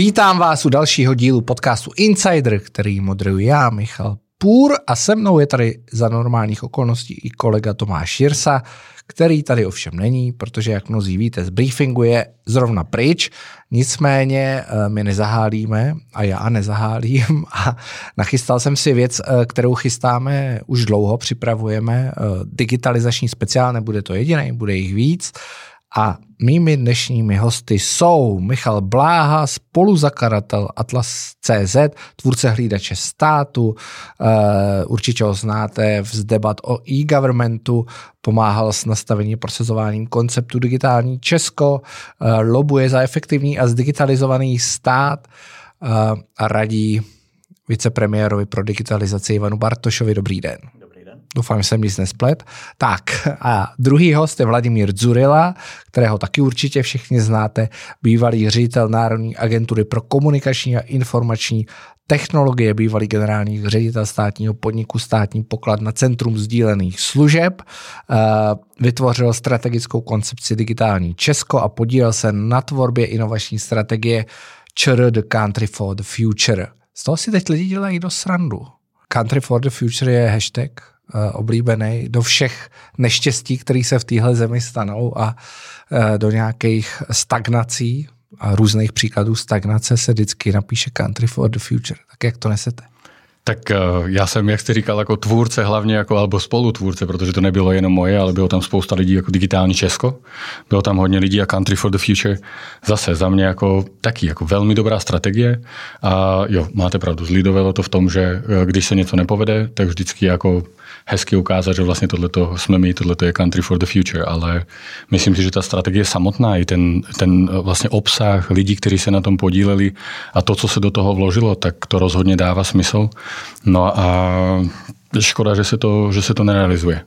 Vítám vás u dalšího dílu podcastu Insider, který moderuji já, Michal Půr a se mnou je tady za normálních okolností i kolega Tomáš Jirsa, který tady ovšem není, protože jak mnozí víte, z briefingu je zrovna pryč, nicméně eh, my nezahálíme a já nezahálím. A nachystal jsem si věc, eh, kterou chystáme už dlouho, připravujeme eh, digitalizační speciál, nebude to jediný, bude jich víc a mými dnešními hosty jsou Michal Bláha, spoluzakladatel Atlas.cz, tvůrce hlídače státu, eh, určitě ho znáte z debat o e-governmentu, pomáhal s nastavením procesováním konceptu digitální Česko, eh, lobuje za efektivní a zdigitalizovaný stát eh, a radí vicepremiérovi pro digitalizaci Ivanu Bartošovi. Dobrý den. Doufám, že jsem nic nesplet. Tak a druhý host je Vladimír Dzurila, kterého taky určitě všichni znáte, bývalý ředitel Národní agentury pro komunikační a informační technologie, bývalý generální ředitel státního podniku státní poklad na Centrum sdílených služeb, eh, vytvořil strategickou koncepci digitální Česko a podílel se na tvorbě inovační strategie ČR The Country for the Future. Z toho si teď lidi dělají do srandu. Country for the Future je hashtag, oblíbený do všech neštěstí, které se v téhle zemi stanou a eh, do nějakých stagnací a různých příkladů stagnace se vždycky napíše Country for the Future. Tak jak to nesete? Tak uh, já jsem, jak jste říkal, jako tvůrce hlavně, jako, alebo spolutvůrce, protože to nebylo jenom moje, ale bylo tam spousta lidí jako digitální Česko. Bylo tam hodně lidí a Country for the Future. Zase za mě jako taky jako velmi dobrá strategie. A jo, máte pravdu, zlidovalo to v tom, že když se něco nepovede, tak vždycky jako hezky ukázat, že vlastně tohleto jsme my, tohleto je country for the future, ale myslím si, že ta strategie samotná, i ten, ten vlastně obsah lidí, kteří se na tom podíleli a to, co se do toho vložilo, tak to rozhodně dává smysl. No a škoda, že se to, že se to nerealizuje.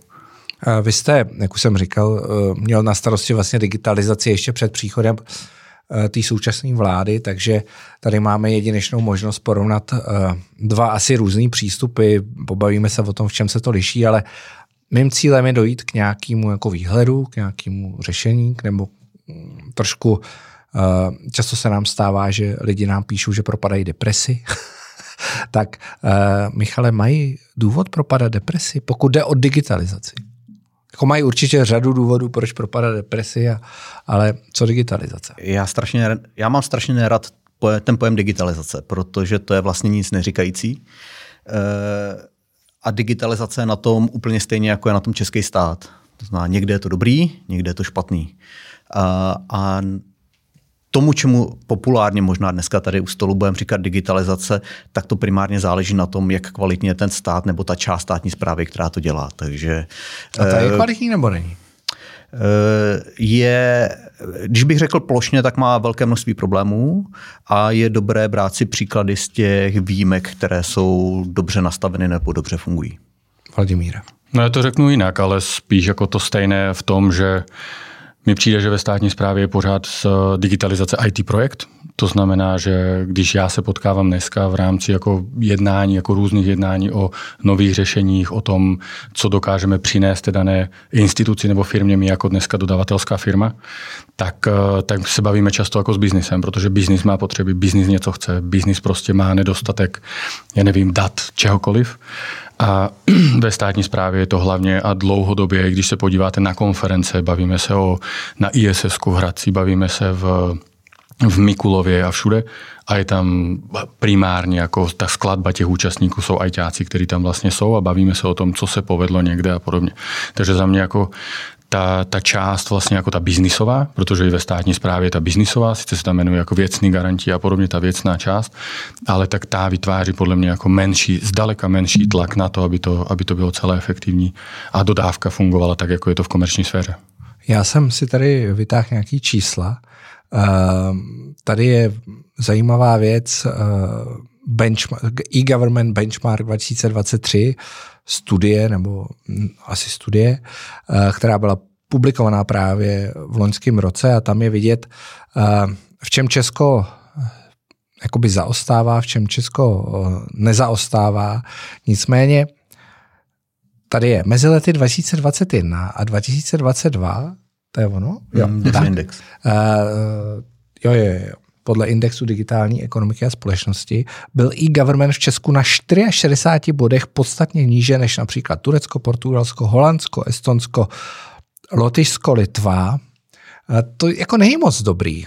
Vy jste, jak už jsem říkal, eh, měl na starosti vlastně digitalizaci ještě před příchodem Eh, té současné vlády, takže tady máme jedinečnou možnost porovnat eh, dva asi různý přístupy, pobavíme se o tom, v čem se to liší, ale mým cílem je dojít k nějakému jako výhledu, k nějakému řešení, nebo mm, trošku eh, často se nám stává, že lidi nám píšou, že propadají depresi. tak Michale, mají důvod propadat depresi, pokud jde o digitalizaci? Jako mají určitě řadu důvodů, proč propadat depresi, a, ale co digitalizace? Já, strašně, já mám strašně nerad ten pojem digitalizace, protože to je vlastně nic neříkající. E, a digitalizace je na tom úplně stejně, jako je na tom český stát. To znamená, někde je to dobrý, někde je to špatný. A, a tomu, čemu populárně možná dneska tady u stolu budeme říkat digitalizace, tak to primárně záleží na tom, jak kvalitně je ten stát nebo ta část státní zprávy, která to dělá. Takže, A to je eh, kvalitní nebo není? Eh, je, když bych řekl plošně, tak má velké množství problémů a je dobré brát si příklady z těch výjimek, které jsou dobře nastaveny nebo dobře fungují. Vladimíra. No já to řeknu jinak, ale spíš jako to stejné v tom, že mi přijde, že ve státní správě je pořád digitalizace IT projekt. To znamená, že když já se potkávám dneska v rámci jako jednání, jako různých jednání o nových řešeních, o tom, co dokážeme přinést té dané instituci nebo firmě, my jako dneska dodavatelská firma, tak, eh, tak se bavíme často jako s biznisem, protože biznis má potřeby, biznis něco chce, biznis prostě má nedostatek, já nevím, dat, čehokoliv. A ve státní správě je to hlavně a dlouhodobě, když se podíváte na konference, bavíme se o, na ISS v Hradci, bavíme se v, v Mikulově a všude a je tam primárně jako ta skladba těch účastníků jsou ajťáci, kteří tam vlastně jsou a bavíme se o tom, co se povedlo někde a podobně. Takže za mě jako ta, ta část vlastně jako ta biznisová, protože i ve státní správě ta biznisová, sice se tam jmenuje jako věcný garantí a podobně ta věcná část, ale tak ta vytváří podle mě jako menší, zdaleka menší tlak na to, aby to, aby to bylo celé efektivní a dodávka fungovala tak, jako je to v komerční sféře. Já jsem si tady vytáhl nějaký čísla. Uh, tady je zajímavá věc, uh, benchmark, e-government benchmark 2023, studie, nebo hm, asi studie, eh, která byla publikovaná právě v loňském roce a tam je vidět, eh, v čem Česko eh, jakoby zaostává, v čem Česko nezaostává. Nicméně tady je mezi lety 2021 a 2022, to je ono? Jo, mm, index. Uh, jo, jo, jo. Podle indexu digitální ekonomiky a společnosti, byl e-government v Česku na 64 bodech podstatně níže než například Turecko, Portugalsko, Holandsko, Estonsko, Lotyšsko, Litva. To jako není moc dobrý.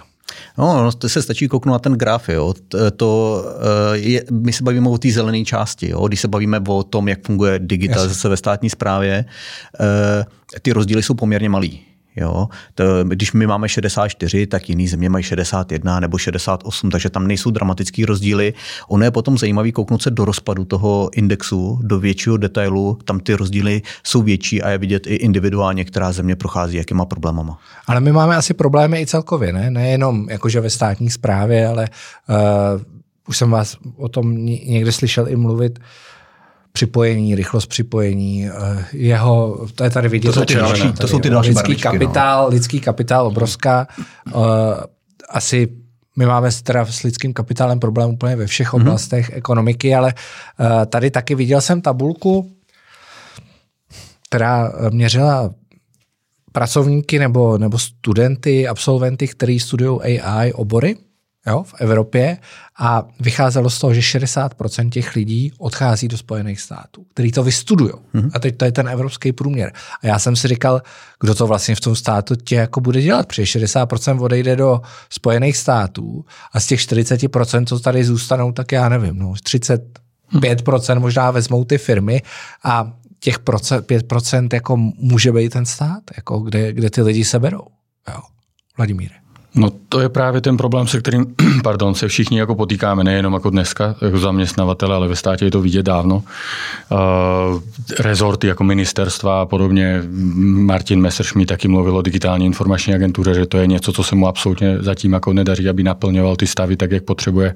No, no, to se stačí kouknout na ten graf. Jo. To, eh, je, my se bavíme o té zelené části. Jo. Když se bavíme o tom, jak funguje digitalizace ve státní správě, eh, ty rozdíly jsou poměrně malý. Jo? To, když my máme 64, tak jiný země mají 61 nebo 68, takže tam nejsou dramatické rozdíly. Ono je potom zajímavý kouknout se do rozpadu toho indexu, do většího detailu, tam ty rozdíly jsou větší a je vidět i individuálně, která země prochází jakýma problémama. Ale my máme asi problémy i celkově, ne? Nejenom jakože ve státní správě, ale uh, už jsem vás o tom někde slyšel i mluvit, uh, připojení, rychlost připojení, eh, jeho, to je tady vidět. To jsou ty další, tady, to jsou ty další lidský barvičky, no. kapitál, no. lidský kapitál obrovská. Uh, asi my máme teda s lidským kapitálem problém úplně ve všech mm-hmm. oblastech ekonomiky, ale uh, tady taky viděl jsem tabulku, která měřila pracovníky nebo, nebo studenty, absolventy, kteří studují AI obory jo, v Evropě a vycházelo z toho, že 60% těch lidí odchází do Spojených států, který to vystudují. Mm-hmm. A teď to je ten evropský průměr. A já jsem si říkal, kdo to vlastně v tom státu tě jako bude dělat, protože 60% odejde do Spojených států a z těch 40%, co tady zůstanou, tak já nevím, no, 35% možná vezmou ty firmy a těch procent, 5% jako může být ten stát, jako kde, kde ty lidi se berou. Jo. Vladimíre. No to je právě ten problém, se kterým pardon, se všichni jako potýkáme, nejenom jako dneska, jako zaměstnavatele, ale ve státě je to vidět dávno. Uh, rezorty jako ministerstva a podobně. Martin Messerschmidt taky mluvil o digitální informační agentuře, že to je něco, co se mu absolutně zatím jako nedaří, aby naplňoval ty stavy tak, jak potřebuje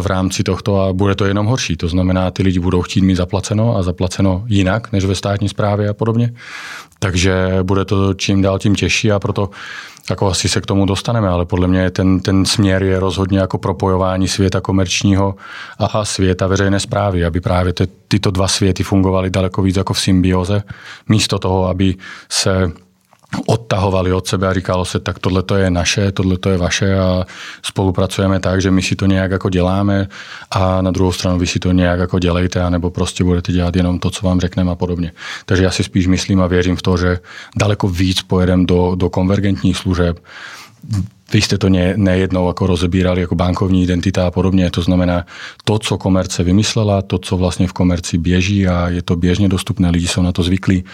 v rámci tohto a bude to jenom horší. To znamená, ty lidi budou chtít mít zaplaceno a zaplaceno jinak než ve státní správě a podobně. Takže bude to čím dál tím těžší a proto jako asi se k tomu dostaneme, ale podle mě ten, ten směr je rozhodně jako propojování světa komerčního a světa veřejné zprávy, aby právě ty, tyto dva světy fungovaly daleko víc jako v symbioze, místo toho, aby se odtahovali od sebe a říkalo se, tak tohle to je naše, tohle to je vaše a spolupracujeme tak, že my si to nějak jako děláme a na druhou stranu vy si to nějak jako dělejte a nebo prostě budete dělat jenom to, co vám řekneme a podobně. Takže já si spíš myslím a věřím v to, že daleko víc pojedeme do, do konvergentních služeb, vy jste to ne, nejednou jako rozebírali jako bankovní identita a podobně. To znamená, to, co komerce vymyslela, to, co vlastně v komerci běží a je to běžně dostupné, lidi jsou na to zvyklí,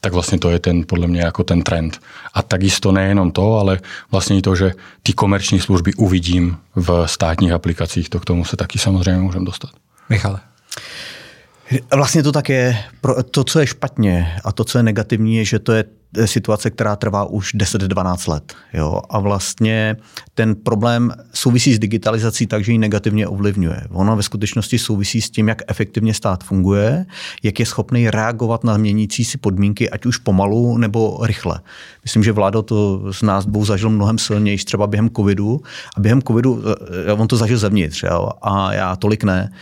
tak vlastně to je ten, podle mě, jako ten trend. A takisto nejenom to, ale vlastně i to, že ty komerční služby uvidím v státních aplikacích, to k tomu se taky samozřejmě můžeme dostat. Michale. Vlastně to tak je. To, co je špatně a to, co je negativní, je, že to je situace, která trvá už 10-12 let. Jo? A vlastně ten problém souvisí s digitalizací tak, že ji negativně ovlivňuje. Ono ve skutečnosti souvisí s tím, jak efektivně stát funguje, jak je schopný reagovat na měnící si podmínky, ať už pomalu nebo rychle. Myslím, že vláda to z nás dvou zažil mnohem silněji, třeba během covidu. A během covidu, eh, on to zažil zevnitř, jo? a já tolik ne.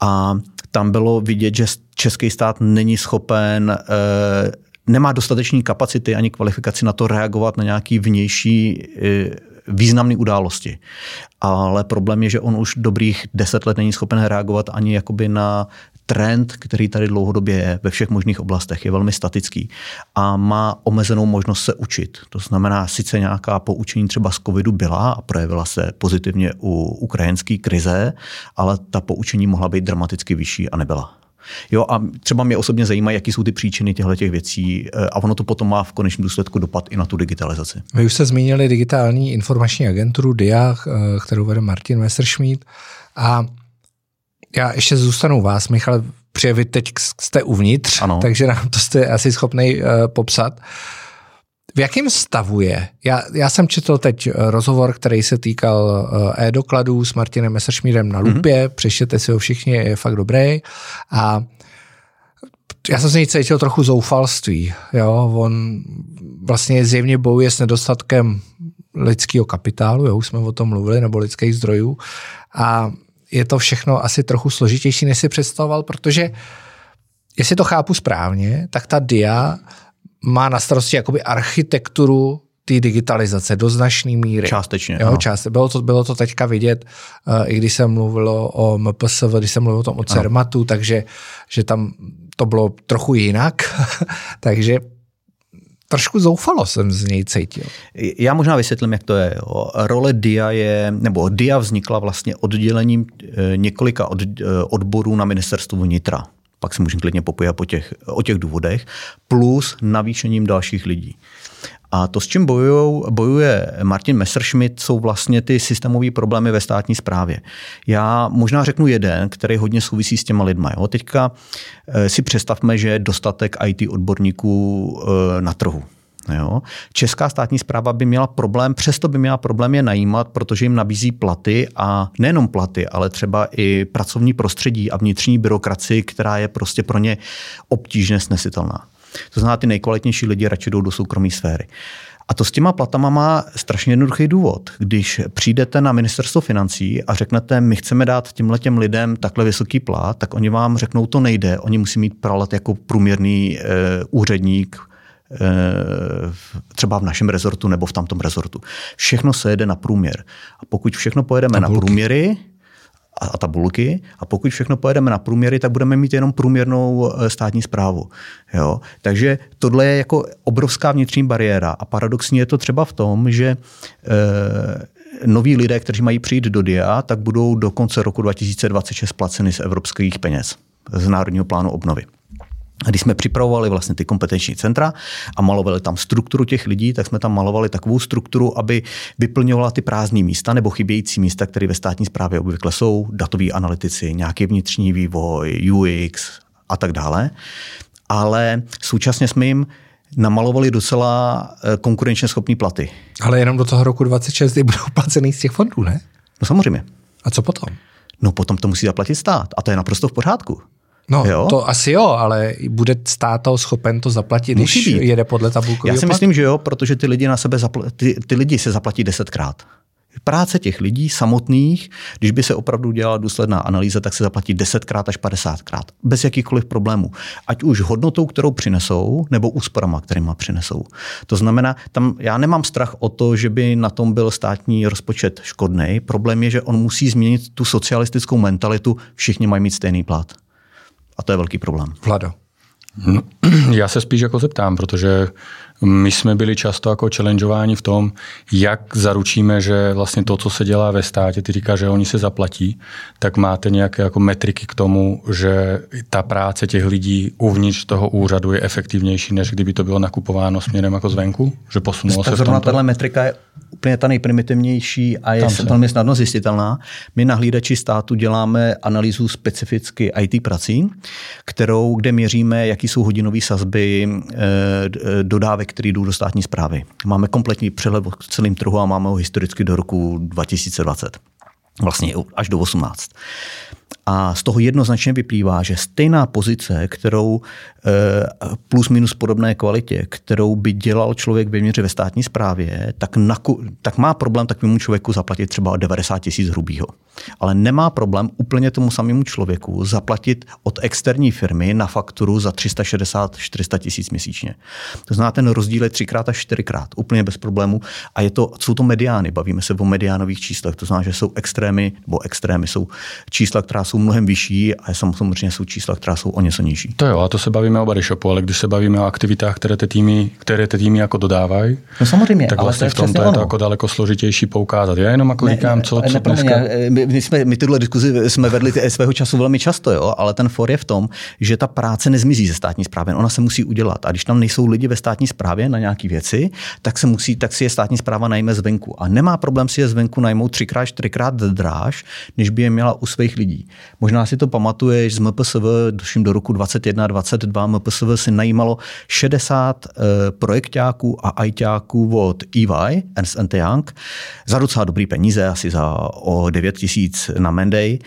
A tam bylo vidět, že český stát není schopen eh, nemá dostatečné kapacity ani kvalifikaci na to reagovat na nějaký vnější eh, významné události. Ale problém je, že on už dobrých deset let není schopen reagovat ani jakoby na trend, který tady dlouhodobě je ve všech možných oblastech, je velmi statický a má omezenou možnost se učit. To znamená, sice nějaká poučení třeba z covidu byla a projevila se pozitivně u ukrajinské krize, ale ta poučení mohla být dramaticky vyšší a nebyla. Jo, a třeba mě osobně zajímá, jaký jsou ty příčiny těchto těch věcí eh, a ono to potom má v konečném důsledku dopad i na tu digitalizaci. Vy už jste zmínili digitální informační agenturu DIA, eh, kterou vede Martin Messerschmidt a já ještě zůstanu vás, Michal, protože vy teď jste uvnitř, ano. takže nám to jste asi schopný uh, popsat. V jakém stavu je? Já, já jsem četl teď rozhovor, který se týkal e-dokladů s Martinem Messerschmidtem na Lupě, mm-hmm. přečtěte si ho všichni, je fakt dobrý. A já jsem z něj cítil trochu zoufalství. Jo? On vlastně zjevně bojuje s nedostatkem lidského kapitálu, jo? už jsme o tom mluvili, nebo lidských zdrojů. A je to všechno asi trochu složitější, než si představoval, protože jestli to chápu správně, tak ta DIA má na starosti jakoby architekturu té digitalizace do značné míry. Částečně. Jo, část, bylo, to, bylo to teďka vidět, uh, i když se mluvilo o MPSV, když se mluvilo o tom o CERMATu, takže že tam to bylo trochu jinak, takže trošku zoufalo jsem z něj cítil. Já možná vysvětlím, jak to je. Jo. Role DIA je, nebo DIA vznikla vlastně oddělením eh, několika od, eh, odborů na ministerstvu vnitra. Pak si můžeme klidně popojit po těch, o těch důvodech, plus navýšením dalších lidí. A to, s čím bojujou, bojuje Martin Messerschmidt, jsou vlastně ty systémové problémy ve státní správě. Já možná řeknu jeden, který hodně souvisí s těma lidma. Jo. Teďka eh, si představme, že je dostatek IT odborníků eh, na trhu. Jo. Česká státní zpráva by měla problém, přesto by měla problém je najímat, protože jim nabízí platy a nejenom platy, ale třeba i pracovní prostředí a vnitřní byrokracii, která je prostě pro ně obtížně snesitelná. To znamená, ty nejkvalitnější lidi radši jdou do soukromé sféry. A to s těma platama má strašně jednoduchý důvod. Když přijdete na ministerstvo financí a řeknete, my chceme dát těmhle těm lidem takhle vysoký plat, tak oni vám řeknou, to nejde. Oni musí mít pralat jako průměrný e, úředník, třeba v našem rezortu nebo v tamtom rezortu. Všechno se jede na průměr. A pokud všechno pojedeme na průměry, a tabulky a pokud všechno pojedeme na průměry, tak budeme mít jenom průměrnou e, státní zprávu. Jo? Takže tohle je jako obrovská vnitřní bariéra a paradoxně je to třeba v tom, že e, noví lidé, kteří mají přijít do DIA, tak budou do konce roku 2026 placeny z evropských peněz, z Národního plánu obnovy. A když jsme připravovali vlastně ty kompetenční centra a malovali tam strukturu těch lidí, tak jsme tam malovali takovou strukturu, aby vyplňovala ty prázdné místa nebo chybějící místa, které ve státní správě obvykle jsou, datoví analytici, nějaký vnitřní vývoj, UX a tak dále. Ale současně jsme jim namalovali docela eh, konkurenčně schopný platy. Ale jenom do toho roku 26 budou placený z těch fondů, ne? No samozřejmě. A co potom? No potom to musí zaplatit stát a to je naprosto v pořádku. No, jo? to asi jo, ale bude stát to schopen to zaplatit, Musí když být. jede podle tabulkového Já si myslím, že jo, protože ty lidi na sebe zapl- ty, ty lidi se zaplatí desetkrát. Práce těch lidí samotných, když by se opravdu dělala důsledná analýza, tak se zaplatí 10krát až 50krát. Bez jakýchkoliv problémů. Ať už hodnotou, kterou přinesou, nebo úsporama, kterýma přinesou. To znamená, tam já nemám strach o to, že by na tom byl státní rozpočet škodný. Problém je, že on musí změnit tu socialistickou mentalitu, všichni mají mít stejný plat. A to je velký problém. Vlado. No, já se spíš jako zeptám, protože my jsme byli často jako challengeováni v tom, jak zaručíme, že vlastně to, co se dělá ve státě, ty říká, že oni se zaplatí, tak máte nějaké jako metriky k tomu, že ta práce těch lidí uvnitř toho úřadu je efektivnější, než kdyby to bylo nakupováno směrem jako zvenku? Že posunulo se v tomto? tahle metrika je úplně ta nejprimitivnější a je velmi snadno zjistitelná. My na hlídači státu děláme analýzu specificky IT prací, kterou, kde měříme, jaký jsou hodinové sazby eh, dodávek, které jdou do státní zprávy. Máme kompletní přehled o celém trhu a máme ho historicky do roku 2020 vlastně až do 18. A z toho jednoznačně vyplývá, že stejná pozice, kterou eh, plus minus podobné kvalitě, kterou by dělal člověk ve ve státní správě, tak, naku, tak má problém takovému člověku zaplatit třeba 90 tisíc hrubýho. Ale nemá problém úplně tomu samému člověku zaplatit od externí firmy na fakturu za 360-400 tisíc měsíčně. To znamená, ten rozdíl je třikrát až čtyřikrát, úplně bez problému. A je to, jsou to mediány, bavíme se o mediánových číslech, to znamená, že jsou extrémy, nebo extrémy jsou čísla, která jsou mnohem vyšší a samozřejmě jsou čísla, která jsou o něco nižší. To jo, a to se bavíme o body shopu, ale když se bavíme o aktivitách, které ty týmy, které ty týmy jako dodávají, no samozřejmě, tak vlastně ale v tom to je to jako daleko složitější poukázat. Já jenom jako ne, říkám, co, ne, co dneska... My, my, jsme, my tyhle diskuzi jsme vedli svého času velmi často, jo, ale ten for je v tom, že ta práce nezmizí ze státní správy, ona se musí udělat. A když tam nejsou lidi ve státní správě na nějaké věci, tak se musí, tak si je státní správa najme zvenku. A nemá problém si je zvenku najmout třikrát, čtyřikrát dráž, než by je měla u svých lidí. Možná si to pamatuješ z MPSV, doším do roku 21, 22, MPSV si najímalo 60 uh, projektáků a ajťáků od EY, Ernst Young, za docela dobrý peníze, asi za o 9 tisíc na Menday,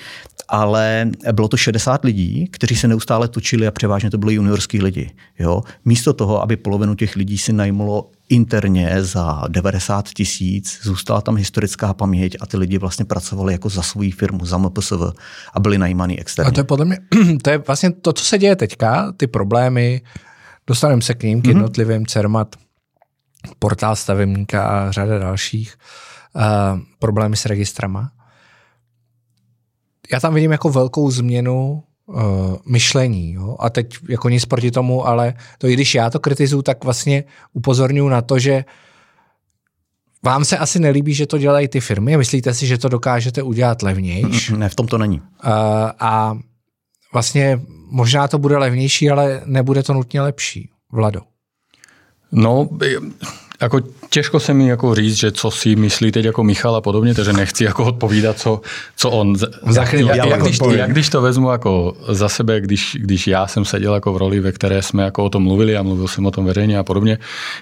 ale bylo to 60 lidí, kteří se neustále točili a převážně to byli juniorský lidi. Jo? Místo toho, aby polovinu těch lidí si najmalo interně za 90 tisíc, zůstala tam historická paměť a ty lidi vlastně pracovali jako za svou firmu, za MPSV a byli najímaný externě. A to je podle mě, to je vlastně to, co se děje teďka, ty problémy, dostaneme se k ním, k mhm. jednotlivým mm-hmm. CERMAT, portál stavebníka a řada dalších, uh, problémy s registrama. Já tam vidím jako velkou změnu uh, myšlení. Jo? A teď jako nic proti tomu, ale to i když já to kritizuju, tak vlastně upozorňuji na to, že vám se asi nelíbí, že to dělají ty firmy. Myslíte si, že to dokážete udělat levnější? Ne, v tom to není. Uh, a vlastně možná to bude levnější, ale nebude to nutně lepší. Vlado. No, jako těžko se mi jako říct, že co si myslí teď jako Michal a podobně, takže nechci jako odpovídat, co, co on... Za chvíli, jak, jak, když, jak, když to vezmu jako za sebe, když, když já jsem seděl jako v roli, ve které jsme jako o tom mluvili a mluvil jsem o tom veřejně a podobně,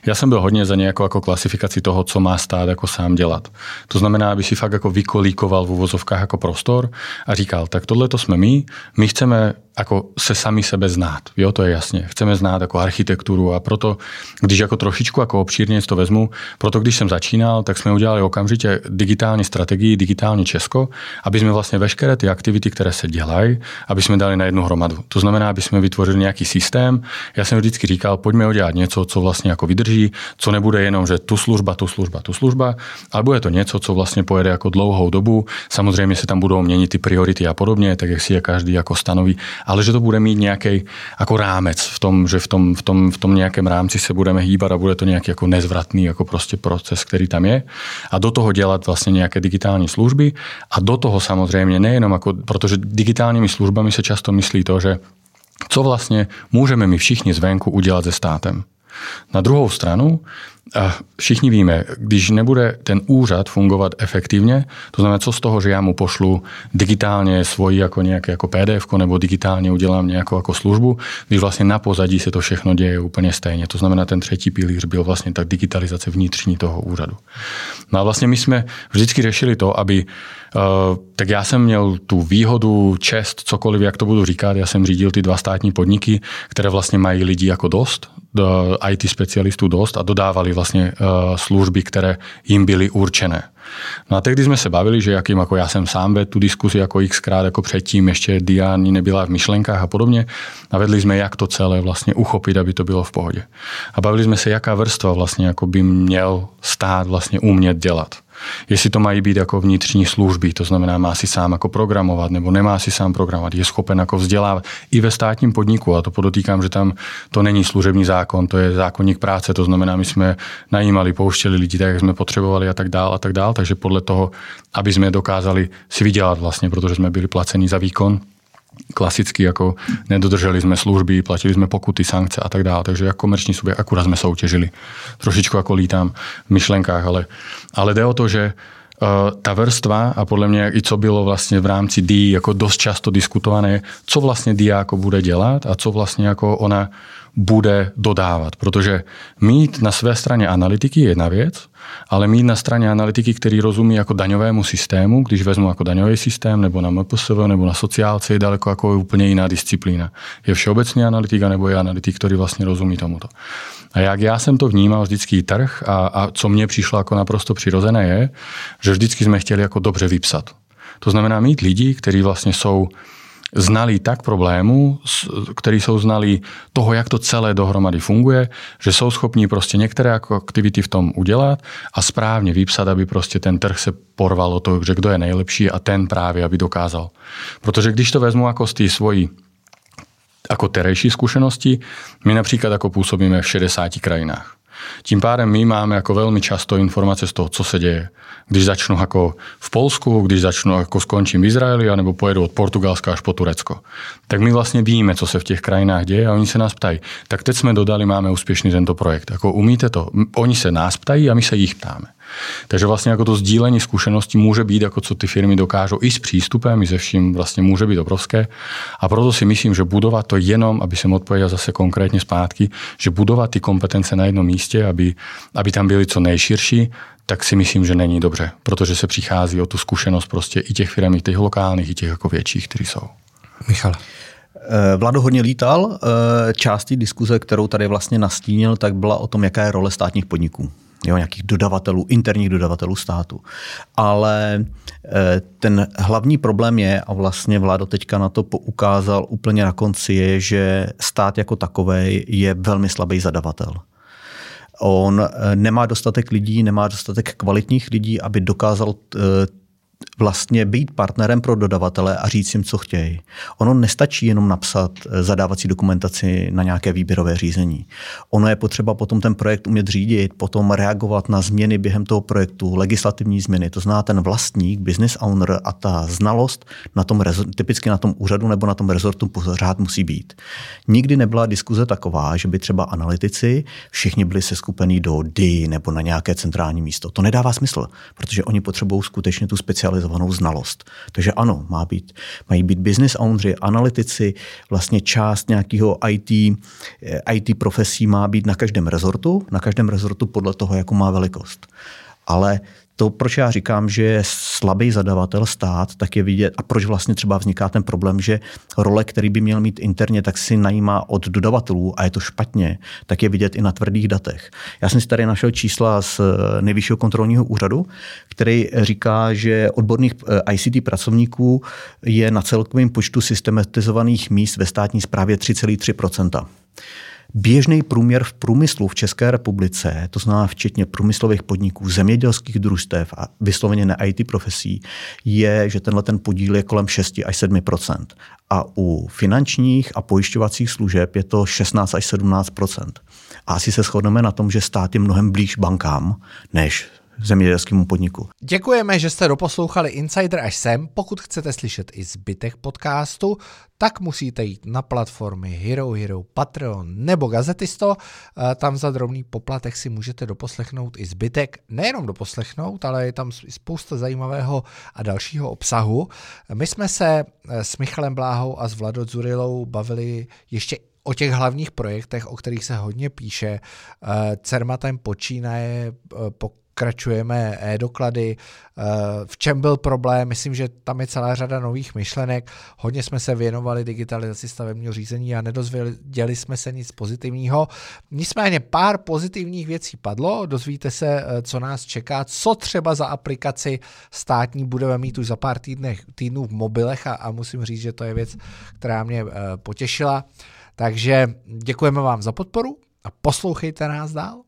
já jsem byl hodně za nějakou jako klasifikaci toho, co má stát jako sám dělat. To znamená, aby si fakt jako vykolíkoval v uvozovkách jako prostor a říkal, tak tohle to jsme my, my chceme jako se sami sebe znát. Jo, to je jasně. Chceme znát jako architekturu a proto, když jako trošičku jako obšírně to vezmu, proto když jsem začínal, tak jsme udělali okamžitě digitální strategii, digitální Česko, aby jsme vlastně veškeré ty aktivity, které se dělají, aby jsme dali na jednu hromadu. To znamená, aby jsme vytvořili nějaký systém. Já jsem vždycky říkal, pojďme udělat něco, co vlastně jako vydrží, co nebude jenom, že tu služba, tu služba, tu služba, ale bude to něco, co vlastně pojede jako dlouhou dobu. Samozřejmě se tam budou měnit ty priority a podobně, tak jak si je každý jako stanoví ale že to bude mít nějaký jako rámec v tom, že v tom, v, tom, v tom nějakém rámci se budeme hýbat a bude to nějaký jako nezvratný jako prostě proces, který tam je. A do toho dělat vlastně nějaké digitální služby a do toho samozřejmě nejenom jako, protože digitálními službami se často myslí to, že co vlastně můžeme my všichni zvenku udělat se státem. Na druhou stranu a všichni víme, když nebude ten úřad fungovat efektivně, to znamená, co z toho, že já mu pošlu digitálně svoji jako nějaké jako PDF nebo digitálně udělám nějakou jako službu, když vlastně na pozadí se to všechno děje úplně stejně. To znamená, ten třetí pilíř byl vlastně tak digitalizace vnitřní toho úřadu. No a vlastně my jsme vždycky řešili to, aby Uh, tak já jsem měl tu výhodu, čest, cokoliv, jak to budu říkat. Já jsem řídil ty dva státní podniky, které vlastně mají lidi jako dost, IT specialistů dost a dodávali vlastně uh, služby, které jim byly určené. No a tehdy jsme se bavili, že jakým jako já jsem sám vedl tu diskusi jako xkrát jako předtím, ještě Diani nebyla v myšlenkách a podobně. A vedli jsme, jak to celé vlastně uchopit, aby to bylo v pohodě. A bavili jsme se, jaká vrstva vlastně jako by měl stát vlastně umět dělat. Jestli to mají být jako vnitřní služby, to znamená, má si sám jako programovat nebo nemá si sám programovat, je schopen jako vzdělávat i ve státním podniku. A to podotýkám, že tam to není služební zákon, to je zákonník práce, to znamená, my jsme najímali, pouštěli lidi tak, jak jsme potřebovali a tak dál a tak dál. Takže podle toho, aby jsme dokázali si vydělat vlastně, protože jsme byli placeni za výkon, klasicky jako nedodrželi jsme služby, platili jsme pokuty, sankce a tak dále. Takže jako komerční subjekt akurát jsme soutěžili. Trošičku jako lítám v myšlenkách, ale, ale jde o to, že uh, ta vrstva a podle mě i co bylo vlastně v rámci DI jako dost často diskutované, co vlastně DIA jako bude dělat a co vlastně jako ona bude dodávat. Protože mít na své straně analytiky je jedna věc, ale mít na straně analytiky, který rozumí jako daňovému systému, když vezmu jako daňový systém nebo na MPSV nebo na sociálce, je daleko jako je úplně jiná disciplína. Je všeobecný analytika nebo je analytik, který vlastně rozumí tomuto. A jak já jsem to vnímal vždycky trh a, a co mně přišlo jako naprosto přirozené je, že vždycky jsme chtěli jako dobře vypsat. To znamená mít lidi, kteří vlastně jsou znali tak problémů, který jsou znali toho, jak to celé dohromady funguje, že jsou schopní prostě některé jako aktivity v tom udělat a správně vypsat, aby prostě ten trh se porval o to, že kdo je nejlepší a ten právě, aby dokázal. Protože když to vezmu jako z té svojí jako terejší zkušenosti, my například jako působíme v 60 krajinách. Tím pádem my máme jako velmi často informace z toho, co se děje. Když začnu jako v Polsku, když začnu jako skončím v Izraeli, anebo pojedu od Portugalska až po Turecko. Tak my vlastně víme, co se v těch krajinách děje a oni se nás ptají. Tak teď jsme dodali, máme úspěšný tento projekt. Jako umíte to? Oni se nás ptají a my se jich ptáme. Takže vlastně jako to sdílení zkušeností může být, jako co ty firmy dokážou i s přístupem, i se vším vlastně může být obrovské. A proto si myslím, že budovat to jenom, aby jsem odpověděl zase konkrétně zpátky, že budovat ty kompetence na jednom místě, aby, aby tam byly co nejširší, tak si myslím, že není dobře, protože se přichází o tu zkušenost prostě i těch firm, i těch lokálních, i těch jako větších, které jsou. Michal. Eh, Vlado hodně lítal. Eh, část té diskuze, kterou tady vlastně nastínil, tak byla o tom, jaká je role státních podniků jo, nějakých dodavatelů, interních dodavatelů státu. Ale eh, ten hlavní problém je, a vlastně vláda teďka na to poukázal úplně na konci, je, že stát jako takový je velmi slabý zadavatel. On eh, nemá dostatek lidí, nemá dostatek kvalitních lidí, aby dokázal eh, vlastně být partnerem pro dodavatele a říct jim, co chtějí. Ono nestačí jenom napsat eh, zadávací dokumentaci na nějaké výběrové řízení. Ono je potřeba potom ten projekt umět řídit, potom reagovat na změny během toho projektu, legislativní změny. To zná ten vlastník, business owner a ta znalost na tom, typicky na tom úřadu nebo na tom rezortu pořád musí být. Nikdy nebyla diskuze taková, že by třeba analytici všichni byli seskupení do DI nebo na nějaké centrální místo. To nedává smysl, protože oni potřebují skutečně tu speciální specializovanou znalost. Takže ano, má být, mají být business ownři, analytici, vlastně část nějakého IT, eh, IT profesí má být na každém rezortu, na každém rezortu podle toho, jakou má velikost. Ale to, proč já říkám, že je slabý zadavatel stát, tak je vidět, a proč vlastně třeba vzniká ten problém, že role, který by měl mít interně, tak si najímá od dodavatelů a je to špatně, tak je vidět i na tvrdých datech. Já jsem si tady našel čísla z eh, nejvyššího kontrolního úřadu, který říká, že odborných eh, ICT pracovníků je na celkovém počtu systematizovaných míst ve státní správě 3,3 Běžný průměr v průmyslu v České republice, to znamená včetně průmyslových podniků, zemědělských družstev a vysloveně ne IT profesí, je, že tenhle ten podíl je kolem 6 až 7% A u finančních a pojišťovacích služeb je to 16 až 17% A asi se shodneme na tom, že stát je mnohem blíž bankám než zemědělskému podniku. Děkujeme, že jste doposlouchali Insider až sem. Pokud chcete slyšet i zbytek podcastu, tak musíte jít na platformy Hero Hero, Patreon nebo Gazetisto. Eh, tam za drobný poplatek si můžete doposlechnout i zbytek. Nejenom doposlechnout, ale je tam spousta zajímavého a dalšího obsahu. My jsme se eh, s Michalem Bláhou a s Vladou Zurilou bavili ještě o těch hlavních projektech, o kterých se hodně píše. Eh, Cermatem počínaje po pokračujeme e-doklady. Eh, v čem byl problém? Myslím, že tam je celá řada nových myšlenek. Hodně jsme se věnovali digitalizaci stavebního řízení a nedozvěděli jsme se nic pozitivního. Nicméně pár pozitivních věcí padlo. Dozvíte se, eh, co nás čeká, co třeba za aplikaci státní budeme mít už za pár týdnech, týdnů v mobilech a, a musím říct, že to je věc, která mě eh, potěšila. Takže děkujeme vám za podporu a poslouchejte nás dál.